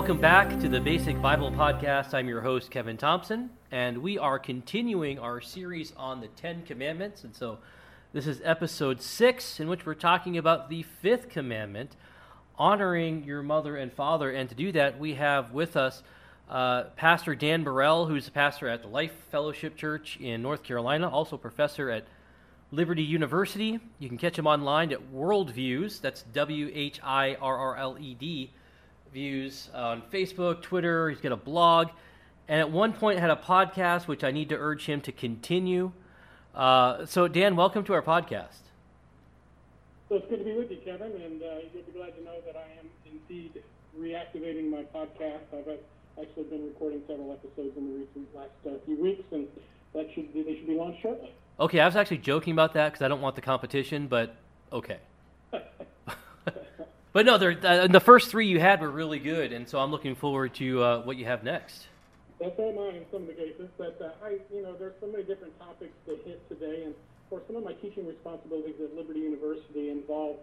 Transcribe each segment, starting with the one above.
Welcome back to the Basic Bible Podcast. I'm your host, Kevin Thompson, and we are continuing our series on the Ten Commandments. And so this is episode six, in which we're talking about the fifth commandment, honoring your mother and father. And to do that, we have with us uh, Pastor Dan Burrell, who's a pastor at the Life Fellowship Church in North Carolina, also professor at Liberty University. You can catch him online at Whirled Views. That's W H I R R L E D views on Facebook, Twitter. He's got a blog, and at one point had a podcast, which I need to urge him to continue. Uh, so, Dan, welcome to our podcast. So it's good to be with you, Kevin, and uh, you'll be glad to know that I am indeed reactivating my podcast. I've actually been recording several episodes in the recent last uh, few weeks, and that should be, they should be launched shortly. Okay, I was actually joking about that because I don't want the competition, but okay. But no, uh, the first three you had were really good, and so I'm looking forward to uh, what you have next. That's all mine in some of the cases. But uh, I, you know, there's so many different topics to hit today, and of course, some of my teaching responsibilities at Liberty University involve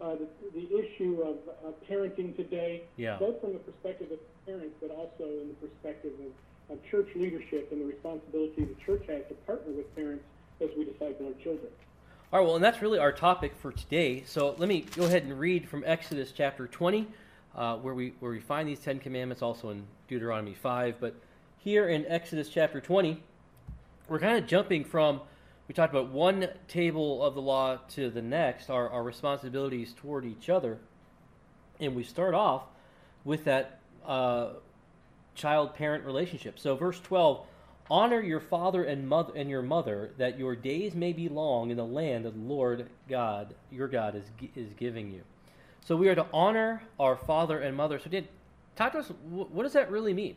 uh, the, the issue of uh, parenting today, yeah. both from the perspective of parents, but also in the perspective of, of church leadership and the responsibility the church has to partner with parents as we disciple our children. All right, well, and that's really our topic for today. So let me go ahead and read from Exodus chapter 20, uh, where, we, where we find these Ten Commandments, also in Deuteronomy 5. But here in Exodus chapter 20, we're kind of jumping from, we talked about one table of the law to the next, our, our responsibilities toward each other. And we start off with that uh, child parent relationship. So, verse 12 Honor your father and mother and your mother, that your days may be long in the land that the Lord God, your God, is is giving you. So we are to honor our father and mother. So, did talk to us. What does that really mean?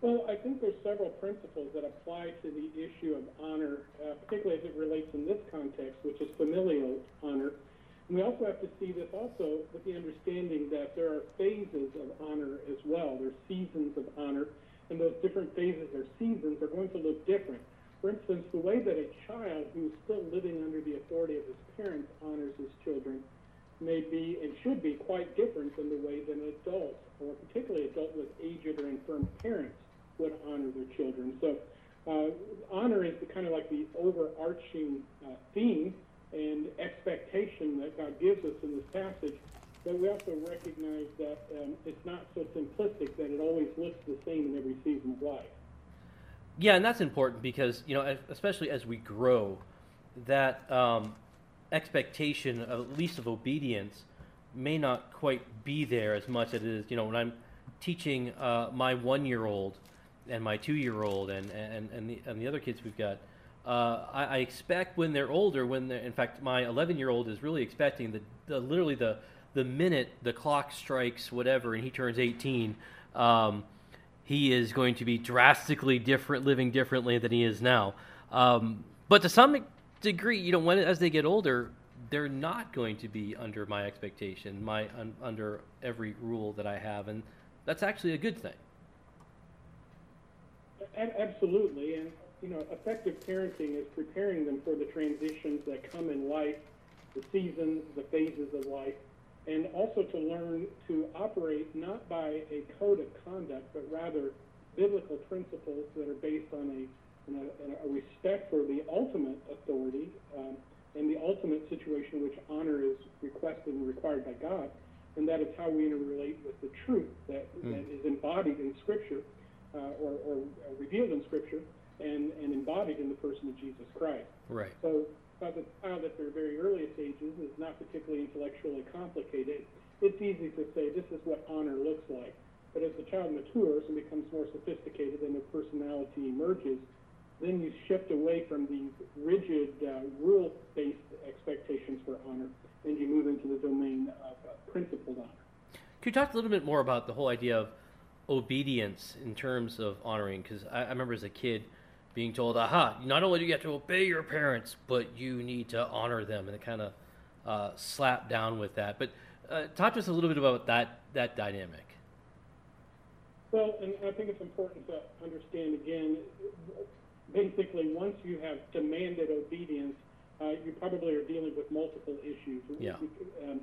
Well, I think there's several principles that apply to the issue of honor, uh, particularly as it relates in this context, which is familial honor. And we also have to see this also with the understanding that there are phases of honor as well. There's seasons of honor and those different phases or seasons are going to look different. For instance, the way that a child who's still living under the authority of his parents honors his children may be and should be quite different than the way that an adult, or particularly adult with aged or infirm parents, would honor their children. So uh, honor is the kind of like the overarching uh, theme and expectation that God gives us in this passage but we also recognize that um, it's not so simplistic that it always looks the same in every season of life. Yeah, and that's important because you know, especially as we grow, that um, expectation, of, at least of obedience, may not quite be there as much as it is. You know, when I'm teaching uh, my one-year-old and my two-year-old and and and the, and the other kids we've got. Uh, I, I, expect when they're older, when they're, in fact, my 11 year old is really expecting the, the literally the, the minute the clock strikes whatever and he turns 18, um, he is going to be drastically different, living differently than he is now. Um, but to some degree, you know, when as they get older, they're not going to be under my expectation, my un, under every rule that I have, and that's actually a good thing. Absolutely, and you know, effective parenting is preparing them for the transitions that come in life, the seasons, the phases of life and also to learn to operate not by a code of conduct, but rather biblical principles that are based on a, a, a respect for the ultimate authority um, and the ultimate situation in which honor is requested and required by God. And that is how we interrelate with the truth that, mm. that is embodied in Scripture uh, or, or, revealed in Scripture and, and embodied in the person of Jesus Christ. Right. So the child at their very earliest ages is not particularly intellectually complicated. It's easy to say this is what honor looks like. But as the child matures and becomes more sophisticated and their personality emerges, then you shift away from these rigid, uh, rule-based expectations for honor, and you move into the domain of uh, principled honor. Could you talk a little bit more about the whole idea of obedience in terms of honoring? Because I, I remember as a kid – being told, aha, not only do you have to obey your parents, but you need to honor them, and it kind of uh, slap down with that. But uh, talk to us a little bit about that that dynamic. Well, and I think it's important to understand again. Basically, once you have demanded obedience, uh, you probably are dealing with multiple issues. Yeah. Um,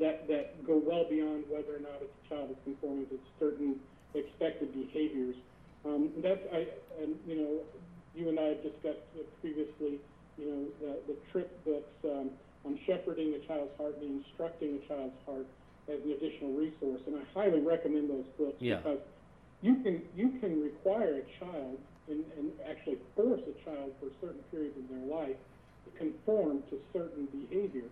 that, that go well beyond whether or not a child is conforming to certain expected behaviors. Um, that's, I, and, you know, you and I have discussed previously, you know, the, the Tripp books um, on shepherding instructing a child's heart as an additional resource, and I highly recommend those books Yeah. because you can you can require a child and, and actually force a child for certain periods of their life to conform to certain behavior.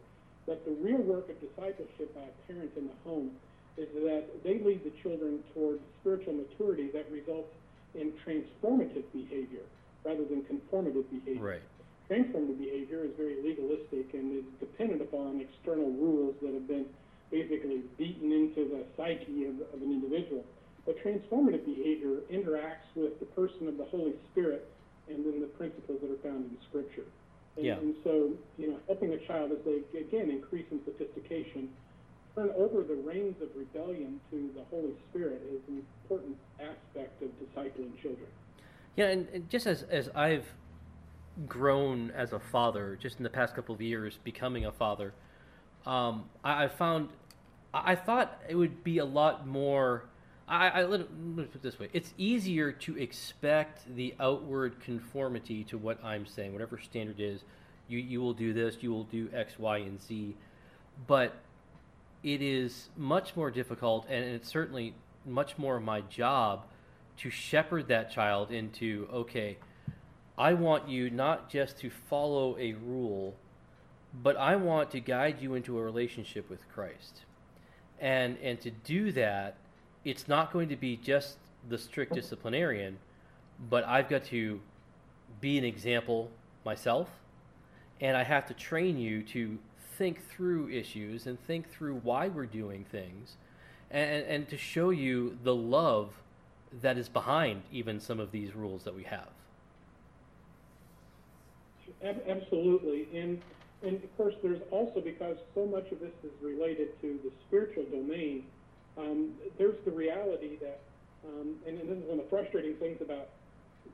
But the real work of discipleship by a parent in the home is that they lead the children toward spiritual maturity that results in transformative behavior rather than conformative behavior. Right. Transformative behavior is very legalistic and is dependent upon external rules that have been basically beaten into the psyche of, of an individual. But transformative behavior interacts with the person of the Holy Spirit and then the principles that are found in Scripture. And, Yeah. and so, you know, helping a child as they, again, increase in sophistication, turn over the reins of rebellion to the Holy Spirit is an important aspect of discipling children. Yeah, and, and just as as I've grown as a father, just in the past couple of years, becoming a father, um, I, I found I, I thought it would be a lot more. I, I let, let me put it this way: it's easier to expect the outward conformity to what I'm saying, whatever standard is. You you will do this, you will do X, Y, and Z, but it is much more difficult, and it's certainly much more my job to shepherd that child into okay, I want you not just to follow a rule, but I want to guide you into a relationship with Christ. And and to do that, it's not going to be just the strict disciplinarian, but I've got to be an example myself, and I have to train you to think through issues and think through why we're doing things, and, and to show you the love that is behind even some of these rules that we have. Ab- Absolutely, and and of course, there's also because so much of this is related to the spiritual domain. Um, there's the reality that, um, and, and this is one of the frustrating things about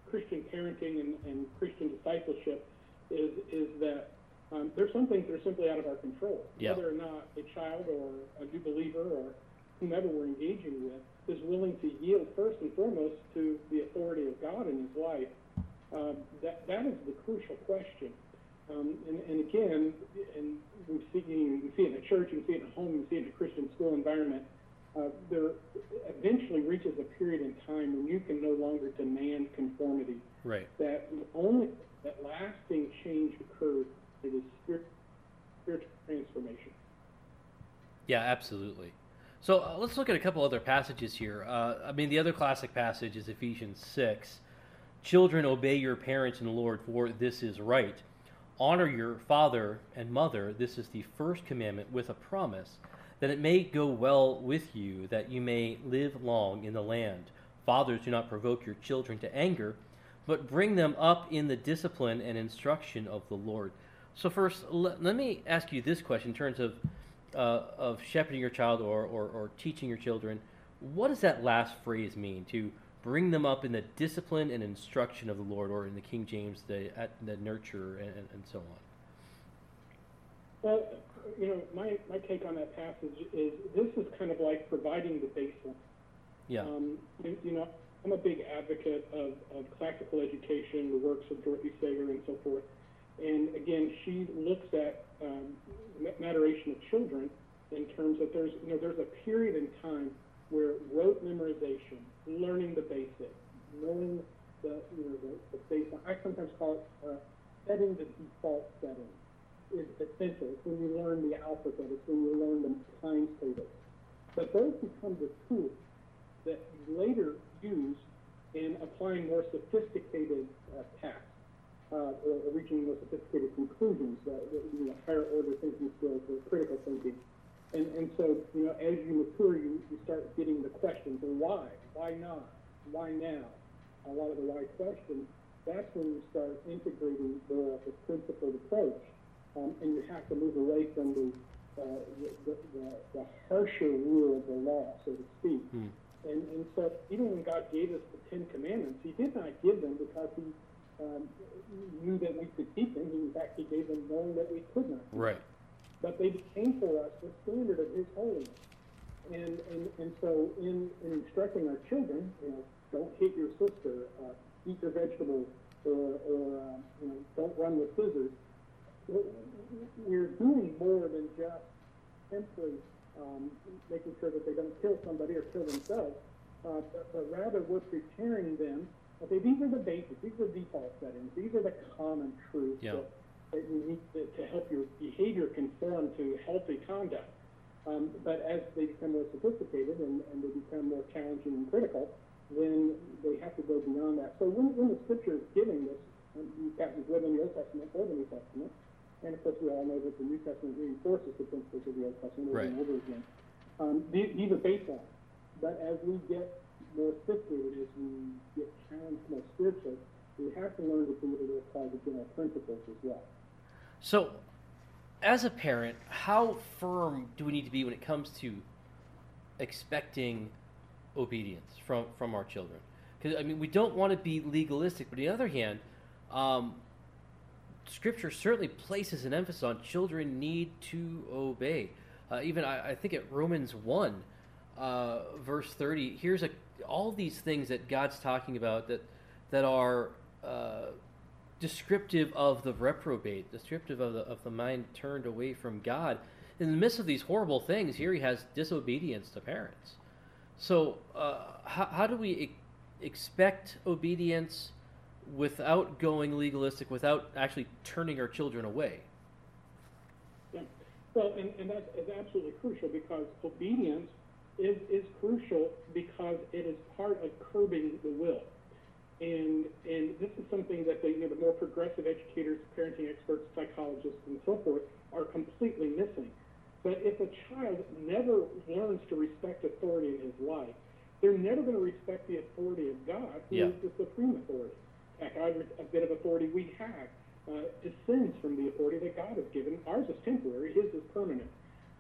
Christian parenting and, and Christian discipleship is is that um, there's some things that are simply out of our control. Yeah. Whether or not a child or a new believer or whomever we're engaging with is willing to yield first and foremost to the authority of God in his life um, that that is the crucial question. Um, and, and again, and we see can see it in a church, can see it in a home, can see it in a Christian school environment. Uh, there eventually reaches a period in time when you can no longer demand conformity. Right. That only that lasting change occurs it is spirit, spiritual transformation. Yeah, absolutely. So uh, let's look at a couple other passages here. Uh, I mean, the other classic passage is Ephesians 6. Children, obey your parents in the Lord, for this is right. Honor your father and mother. This is the first commandment with a promise that it may go well with you, that you may live long in the land. Fathers, do not provoke your children to anger, but bring them up in the discipline and instruction of the Lord. So, first, l- let me ask you this question in terms of uh, of shepherding your child or, or, or teaching your children, what does that last phrase mean? To bring them up in the discipline and instruction of the Lord, or in the King James, the, at, the nurture and, and, so on. Well, you know, my, my take on that passage is this is kind of like providing the baseline. Yeah. Um, you, you know, I'm a big advocate of, of classical education, the works of Dorothy Sayers, and so forth. And again, she looks at um, ma- maturation of children in terms of there's you know there's a period in time where rote memorization, learning the basics, knowing the you know the, the. I sometimes call it uh, setting the default setting is essential. It's when you learn the alphabet. It's when you learn the times tables. But those become the tools that you later use in applying more sophisticated uh, tasks uh, or, or reaching more sophisticated conclusions, uh, you know, higher order thinking skills or critical thinking. And, and so, you know, as you mature, you, you start getting the questions, well, why? Why not? Why now? A lot of the why questions, that's when you start integrating the, the principled approach. Um, and you have to move away from the, uh, the, the, the harsher rule of the law, so to speak. Hmm. And, and so even when God gave us the Ten Commandments, he did not give them because he um, knew that we could keep them. In fact, he gave them knowing that we could not. Right. But they became for us the standard of His holiness. And, and, and so in, in instructing our children, you know, don't hit your sister, uh, eat your vegetables, or, or uh, you know, don't run with scissors, we're doing more than just simply um, making sure that they don't kill somebody or kill themselves, uh, but, but rather we're preparing them. Okay, these are the basics. These are the default settings. These are the common truths Yeah. that, that you need to, to help your behavior conform to healthy conduct. Um, but as they become more sophisticated and, and they become more challenging and critical, then they have to go beyond that. So when, when the scripture is giving this, you've got whether in the Old Testament or the New Testament, and of course we all know that the New Testament reinforces the principles of the Old Testament over and over again. Um, these, these are baseline. But as we get more sophisticated, as we get challenged more spiritually, we have to learn to be able to apply the general principles as well. So, as a parent, how firm do we need to be when it comes to expecting obedience from from our children? Because I mean, we don't want to be legalistic, but on the other hand, um, Scripture certainly places an emphasis on children need to obey. Uh, even I, I think at Romans one, uh, verse thirty, here's a all these things that God's talking about that that are uh, descriptive of the reprobate, descriptive of the of the mind turned away from God. In the midst of these horrible things, here he has disobedience to parents. So, uh, how, how do we e- expect obedience without going legalistic, without actually turning our children away? Yeah. Well, and, and that is absolutely crucial because obedience is, is crucial because it is part of curbing the will. And, and this is something that the, you know, the more progressive educators, parenting experts, psychologists, and so forth are completely missing. But if a child never learns to respect authority in his life, they're never going to respect the authority of God, who Yeah. is the supreme authority. Heck, every a bit of authority we have uh, descends from the authority that God has given. Ours is temporary, His is permanent.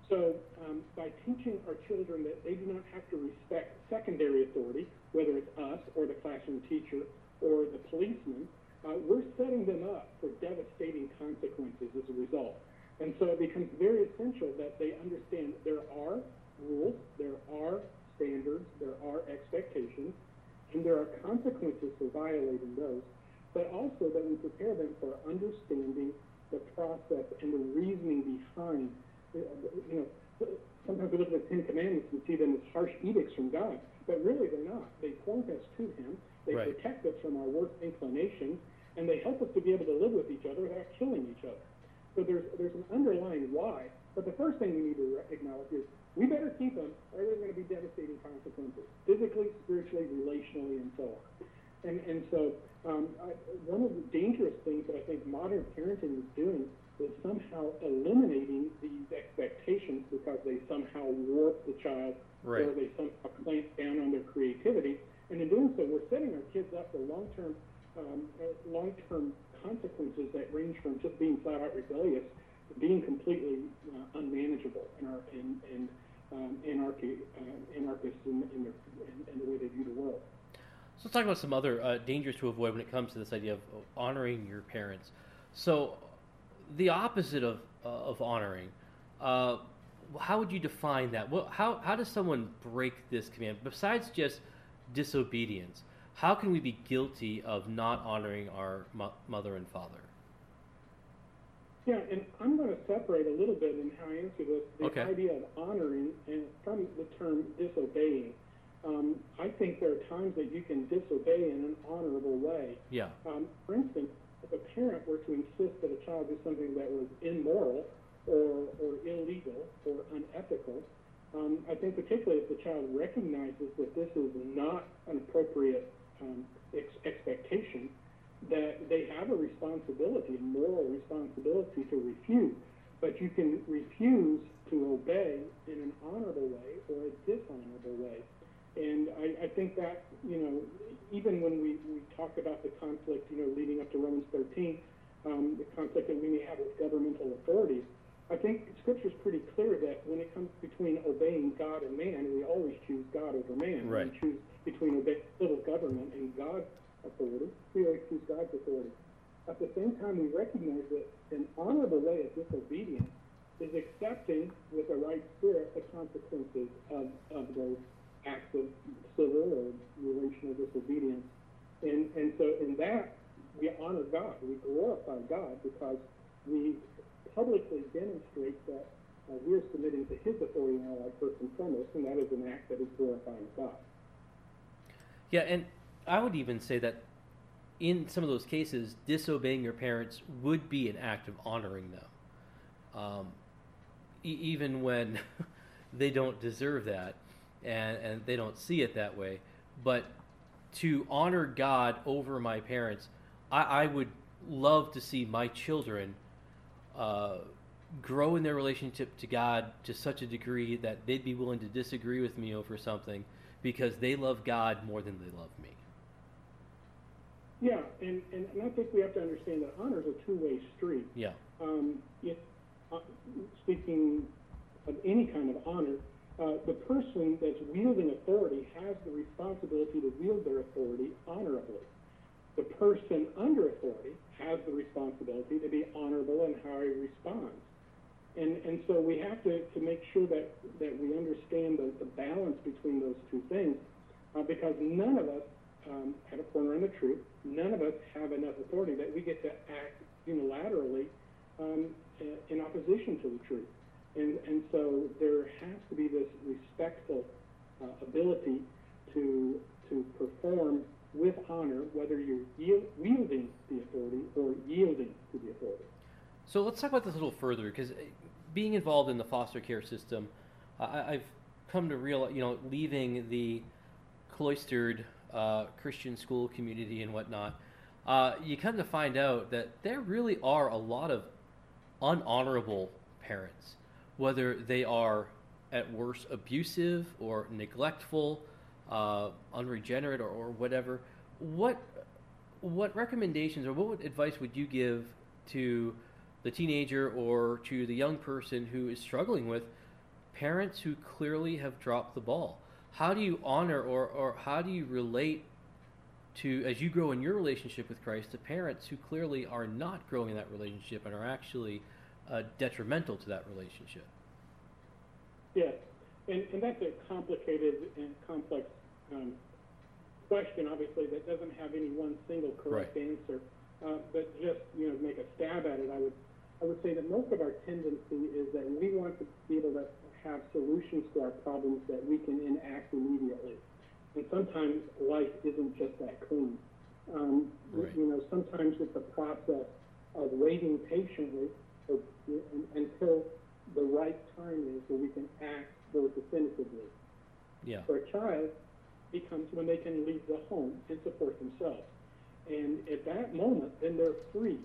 So, um, by teaching our children that they do not have to respect secondary authority, whether it's us or the classroom teacher or the policeman, uh, we're setting them up for devastating consequences as a result. And so it becomes very essential that they understand there are rules, there are standards, there are expectations, and there are consequences for violating those, but also that we prepare them for understanding the process and the reasoning behind, uh, you know, sometimes we look at the Ten Commandments and see them as harsh edicts from God, but really they're not. They point us to Him, they Right. protect us from our worst inclinations, and they help us to be able to live with each other without killing each other. So there's, there's an underlying why, but the first thing we need to acknowledge is we better keep them, or there's going to be devastating consequences, physically, spiritually, relationally, and so on. And, and so um, I, one of the dangerous things that I think modern parenting is doing is somehow eliminating these expectations because they somehow warp the child or Right. they somehow clamp down on their creativity. And in doing so, we're setting our kids up for long-term, um, uh, long-term consequences that range from just being flat-out rebellious to being completely uh, unmanageable in our in, in um, anarchy, uh, anarchists in, in, their, in, in the way they view the world. So let's talk about some other uh, dangers to avoid when it comes to this idea of honoring your parents. So, the opposite of uh, of honoring. Uh, how would you define that? Well, how how does someone break this command besides just disobedience? How can we be guilty of not honoring our mo- mother and father? Yeah, and I'm going to separate a little bit in how I answer this the Okay. idea of honoring and from the term disobeying. Um, I think there are times that you can disobey in an honorable way. Yeah. Um, for instance, if a parent were to insist that a child do something that was immoral or, or illegal or unethical, um, I think particularly if the child recognizes that this is not an appropriate um, ex- expectation, that they have a responsibility, a moral responsibility to refuse. But you can refuse to obey in an honorable way or a dishonorable way. And I, I think that, you know, even when we, we talk about the conflict, you know, leading up to Romans 13, um, the conflict that we may have with governmental authorities, I think Scripture is pretty clear that when it comes between obeying God and man, we always choose God over man. Right. We choose between obeying civil government and God's authority. We always choose God's authority. At the same time, we recognize that an honorable way of disobedience is accepting with a right spirit the consequences of, of those acts of civil or relational disobedience. And, and so in that, we honor God. We glorify God because we publicly demonstrate that uh, we're submitting to His authority in our life first and foremost, and that is an act that is glorifying God. Yeah, and I would even say that in some of those cases, disobeying your parents would be an act of honoring them, um, e- even when they don't deserve that and, and they don't see it that way. But to honor God over my parents, I, I would love to see my children uh, grow in their relationship to God to such a degree that they'd be willing to disagree with me over something because they love God more than they love me. Yeah, and, and, and I think we have to understand that honor is a two-way street. Yeah. Um, if, uh, speaking of any kind of honor, uh, the person that's wielding authority has the responsibility to wield their authority honorably. The person under authority has the responsibility to be honorable in how he responds. And, and so we have to, to make sure that, that we understand the, the balance between those two things uh, because none of us um, have a corner in the truth. None of us have enough authority that we get to act unilaterally um, in opposition to the truth. And, and so there has to be this respectful uh, ability to, to perform with honor, whether you're yield, wielding the authority or yielding to the authority. So let's talk about this a little further because uh, being involved in the foster care system, I, have come to realize, you know, leaving the cloistered uh, Christian school community and whatnot, uh, you come to find out that there really are a lot of unhonorable parents, whether they are at worst abusive or neglectful, uh, unregenerate, or, or whatever. What what recommendations or what advice would you give to the teenager or to the young person who is struggling with parents who clearly have dropped the ball? How do you honor or, or how do you relate to, as you grow in your relationship with Christ, to parents who clearly are not growing in that relationship and are actually uh, detrimental to that relationship? Yes, and, and that's a complicated and complex um, question, obviously, that doesn't have any one single correct right. answer. Uh, but just you know, make a stab at it, I would I would say that most of our tendency is that we want to be able to have solutions to our problems that we can enact immediately. And sometimes life isn't just that clean. Um, right. You know, sometimes it's a process of waiting patiently or, until the right time is where we can act more definitively. Yeah. For a child, it comes when they can leave the home and support themselves. And at that moment, then they're free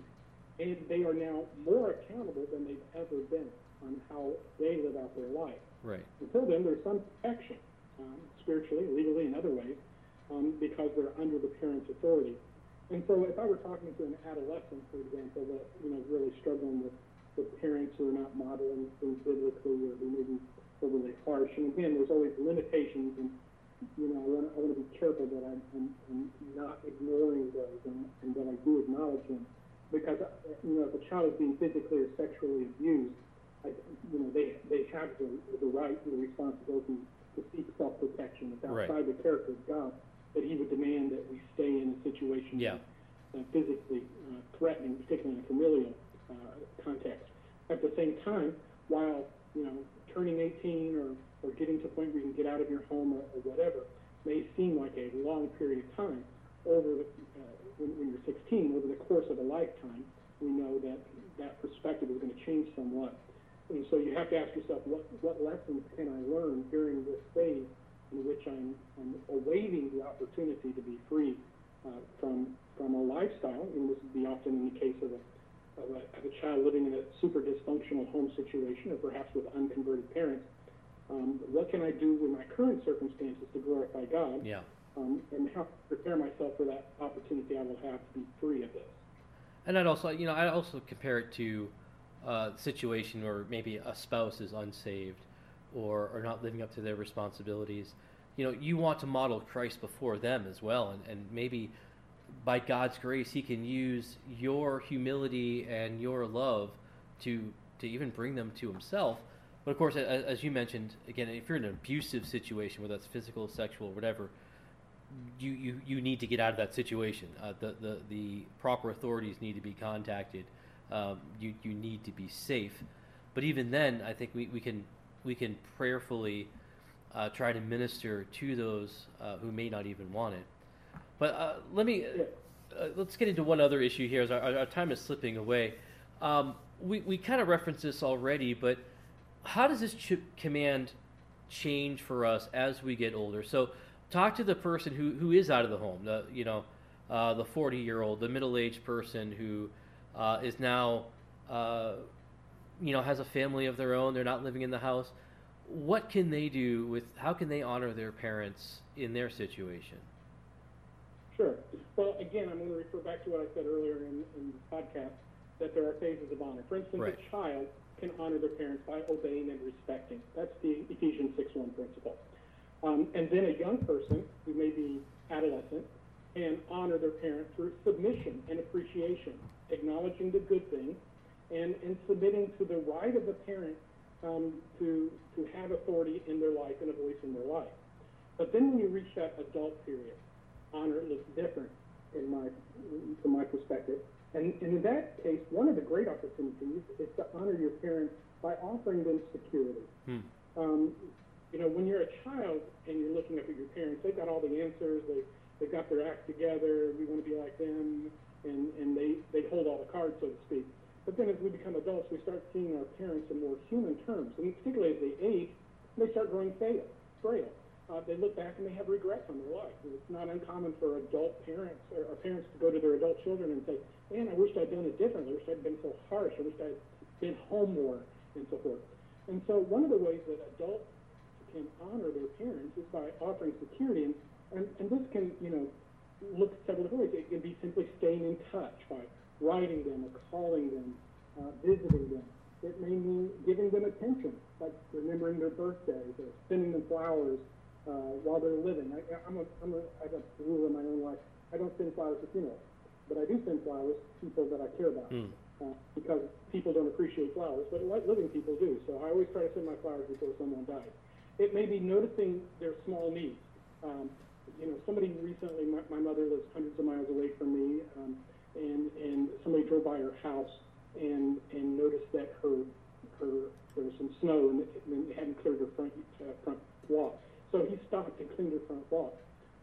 and they are now more accountable than they've ever been on how they live out their life. Right. Until then, there's some protection, um, spiritually, legally, in other ways, um, because they're under the parent's authority. And so, if I were talking to an adolescent, for example, that you know really struggling with, with parents who are not modeling things biblically, or they may be overly harsh, and again, there's always limitations, and you know, I want, I want to be careful that I'm, I'm, I'm not ignoring those, and, and that I do acknowledge them because you know if a child is being physically or sexually abused, I, you know they they have the, the right and the responsibility to seek self protection. It's outside right. the character of God that He would demand that we stay in a situation yeah. uh, physically uh, threatening, particularly in a familial uh, context. At the same time, while you know turning 18 or or getting to a point where you can get out of your home or, or whatever may seem like a long period of time over the uh, when, when you're 16, over the course of a lifetime, we know that that perspective is going to change somewhat. And so you have to ask yourself, what, what lessons can I learn during this phase in which I'm, I'm awaiting the opportunity to be free uh, from, from a lifestyle, and this would be often in the case of a, of a, of a child living in a super dysfunctional home situation, or perhaps with unconverted parents. Um, what can I do with my current circumstances to glorify God? Yeah um, and how prepare myself for that opportunity I will have to be free of this. And I'd also, you know, I also compare it to uh, a situation where maybe a spouse is unsaved or, or not living up to their responsibilities. You know, you want to model Christ before them as well, and, and maybe by God's grace, He can use your humility and your love to to even bring them to himself. But of course, as, you mentioned, again, if you're in an abusive situation, whether that's physical, sexual, whatever, you, you, you need to get out of that situation. Uh, the, the, the proper authorities need to be contacted. Um, you, you need to be safe. But even then, I think we, we can we can prayerfully uh, try to minister to those uh, who may not even want it. But uh, let me uh, let's get into one other issue here as our, our time is slipping away. Um, we we kind of referenced this already, but how does this ch- command change for us as we get older? So talk to the person who, who is out of the home, the you know uh, the 40 year old, the middle aged person who uh, is now you know has a family of their own they're not living in the house what can they do with how can they honor their parents in their situation sure well again i'm going to refer back to what i said earlier in, in the podcast that there are phases of honor for instance right. a child can honor their parents by obeying and respecting that's the ephesians 6 1 principle um, and then a young person who may be adolescent can honor their parents through submission and appreciation acknowledging the good things and, and submitting to the right of the parent um, to, to have authority in their life and a voice in their life. But then when you reach that adult period, honor looks different in my, from my perspective. And, and in that case, one of the great opportunities is to honor your parents by offering them security. Hmm. Um, you know, when you're a child and you're looking up at your parents, they've got all the answers. They, they've got their act together. We want to be like them. And, and they, they hold all the cards, so to speak. But then as we become adults, we start seeing our parents in more human terms. And particularly as they age, they start growing frail. frail. Uh, they look back and they have regrets on their life. And it's not uncommon for adult parents or, or parents to go to their adult children and say, man, I wish I'd done it differently. I wish I'd been so harsh. I wish I'd been home more and so forth. And so one of the ways that adults can honor their parents is by offering security. And, and, and this can, you know, look several different ways. It can be simply staying in touch by writing them or calling them, uh, visiting them. It may mean giving them attention, like remembering their birthdays or sending them flowers uh, while they're living. I, I'm a, I'm a, I have a rule in my own life. I don't send flowers to funerals, but I do send flowers to people that I care about. Mm. Uh, because people don't appreciate flowers, but living people do. So I always try to send my flowers before someone dies. It may be noticing their small needs. Um, you know, somebody recently, my, my mother lives hundreds of miles away from me. Um, and and somebody drove by her house and and noticed that her her there was some snow and, and hadn't cleared her front uh, front walk. So he stopped and cleaned her front walk.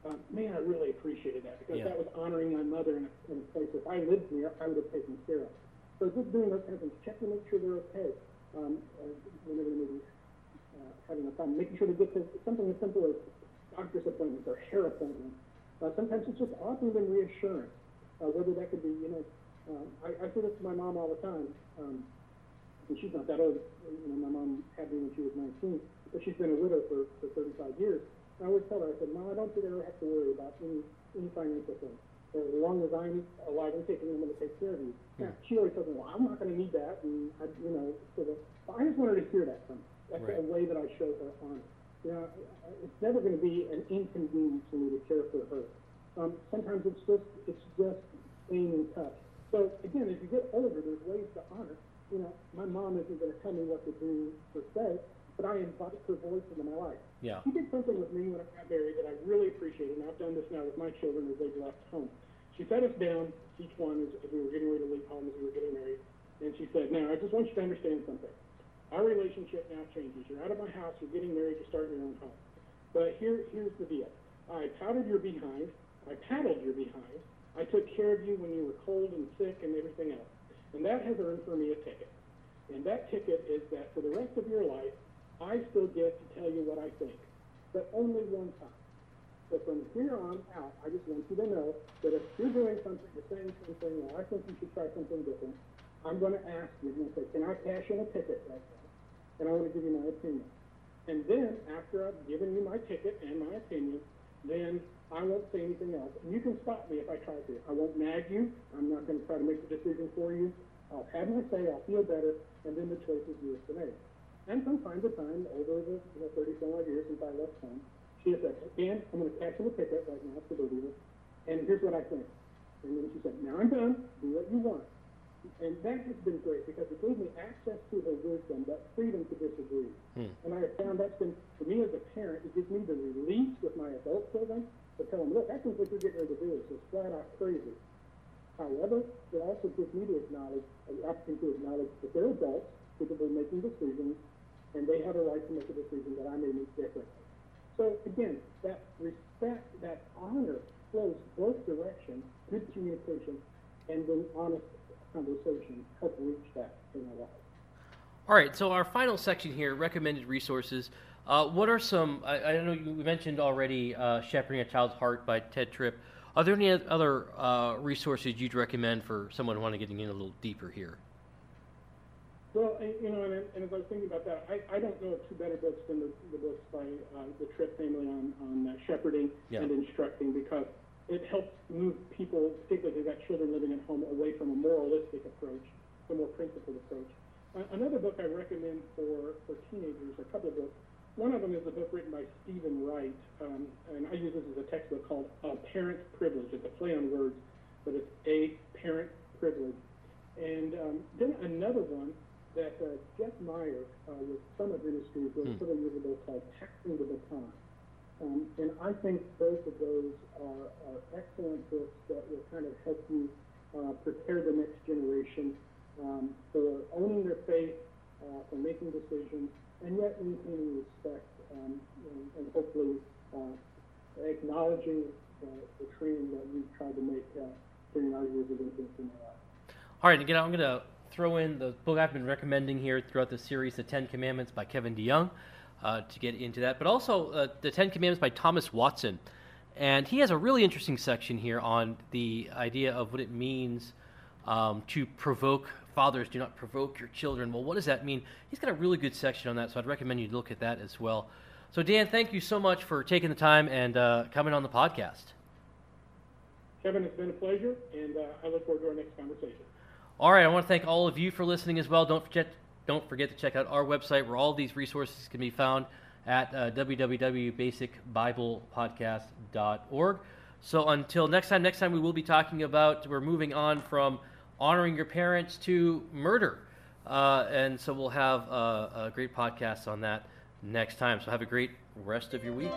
Uh, man, I really appreciated that because yeah. that was honoring my mother in a, in a place. If I lived near, I would have taken care of. So just doing those kind of things, checking to make sure they're okay. Um, uh, whenever may be uh, having a problem, making sure they get to something as simple as doctor's appointments or hair appointments. Uh, sometimes it's just offering them reassurance uh, whether that could be, you know, um, I, I say this to my mom all the time, um, and she's not that old. You know, my mom had me when she was 19, but she's been a widow for, for 35 years. And I always tell her, I said, Mom, I don't think I ever have to worry about any, any financial thing. As long as I'm alive and kicking, I'm going to take care of you. Yeah. Now, she always tells me, well, I'm not going to need that. And, I, you know, so the, I just wanted to hear that from her. That's right. a way that I show her honor. You know, it's never going to be an inconvenience for me to care for her. Um, sometimes it's just it's just staying in touch. So again, as you get older, there's ways to honor. You know, my mom isn't going to tell me what to do per se, but I invite her voice into my life. Yeah. She did something with me when I got married that I really appreciated, and I've done this now with my children as they've left home. She sat us down, each one, as, as we were getting ready to leave home, as we were getting married, and she said, "Now, I just want you to understand something. Our relationship now changes. You're out of my house. You're getting married. You're starting your own home. But here, here's the deal. I powdered your behind. I paddled your behind. I took care of you when you were cold and sick and everything else. And that has earned for me a ticket. And that ticket is that for the rest of your life, I still get to tell you what I think, but only one time. So from here on out, I just want you to know that if you're doing something, you're saying something, or I think you should try something different, I'm going to ask you, to say, can I cash in a ticket right now? And I want to give you my opinion. And then, after I've given you my ticket and my opinion, then I won't say anything else. And you can stop me if I try to. I won't nag you. I'm not going to try to make the decision for you. I'll have my say. I'll feel better, and then the choice is yours to make. And from time to time, over the you know, 30 some odd years since I left home, she has said, Dan, I'm going to catch in a ticket right now for the leader, and here's what I think. And then she said, now I'm done. Do what you want. And that has been great because it gave me access to her wisdom, but freedom to disagree. Hmm. And I have found that's been, for me as a parent, it gives me the release with my adult children to tell them, look, I think what you're getting ready to do is just flat out crazy. However, it also gives me to acknowledge, the opportunity to acknowledge that they're adults, capable of making decisions, and they have a right to make a decision that I may make differently. So again, that respect, that honor flows both directions, good communication, and then honest conversation help reach that in our lives. All right, so our final section here, recommended resources. Uh, what are some? I, I know you mentioned already uh, "Shepherding a Child's Heart" by Ted Tripp. Are there any other uh, resources you'd recommend for someone wanting to get in a little deeper here? Well, and, you know, and, and as I was thinking about that, I, I don't know of two better books than the, the books by uh, the Tripp family on, on uh, shepherding Yeah. and instructing because it helps move people, particularly if they've got children living at home, away from a moralistic approach to a more principled approach. Uh, another book I recommend for, for teenagers, a couple of books. One of them is a book written by Stephen Wright, um, and I use this as a textbook called uh, Parent Privilege. It's a play on words, but it's a parent privilege. And um, then another one that uh, Jeff Meyer uh, with Summit Ministries wrote Hmm. several years ago called the Baton. Um, and I think both of those are, are excellent books that will kind of help you uh, prepare the next generation um, for owning their faith, uh, for making decisions, and yet maintaining respect um, and, and hopefully uh, acknowledging uh, the training that we've tried to make uh, during our years of influence in our lives. All right, again, I'm going to throw in the book I've been recommending here throughout the series, The Ten Commandments by Kevin DeYoung, uh, to get into that, but also uh, The Ten Commandments by Thomas Watson. And he has a really interesting section here on the idea of what it means um, to provoke fathers. Do not provoke your children. Well, what does that mean? He's got a really good section on that, so I'd recommend you look at that as well. So, Dan, thank you so much for taking the time and uh, coming on the podcast. Kevin, it's been a pleasure, and uh, I look forward to our next conversation. All right, I want to thank all of you for listening as well. Don't forget, don't forget to check out our website where all these resources can be found at uh, www.basicbiblepodcast.org. So until next time, next time we will be talking about, we're moving on from honoring your parents to murder. Uh, and so we'll have a great podcast on that next time. So have a great rest of your week.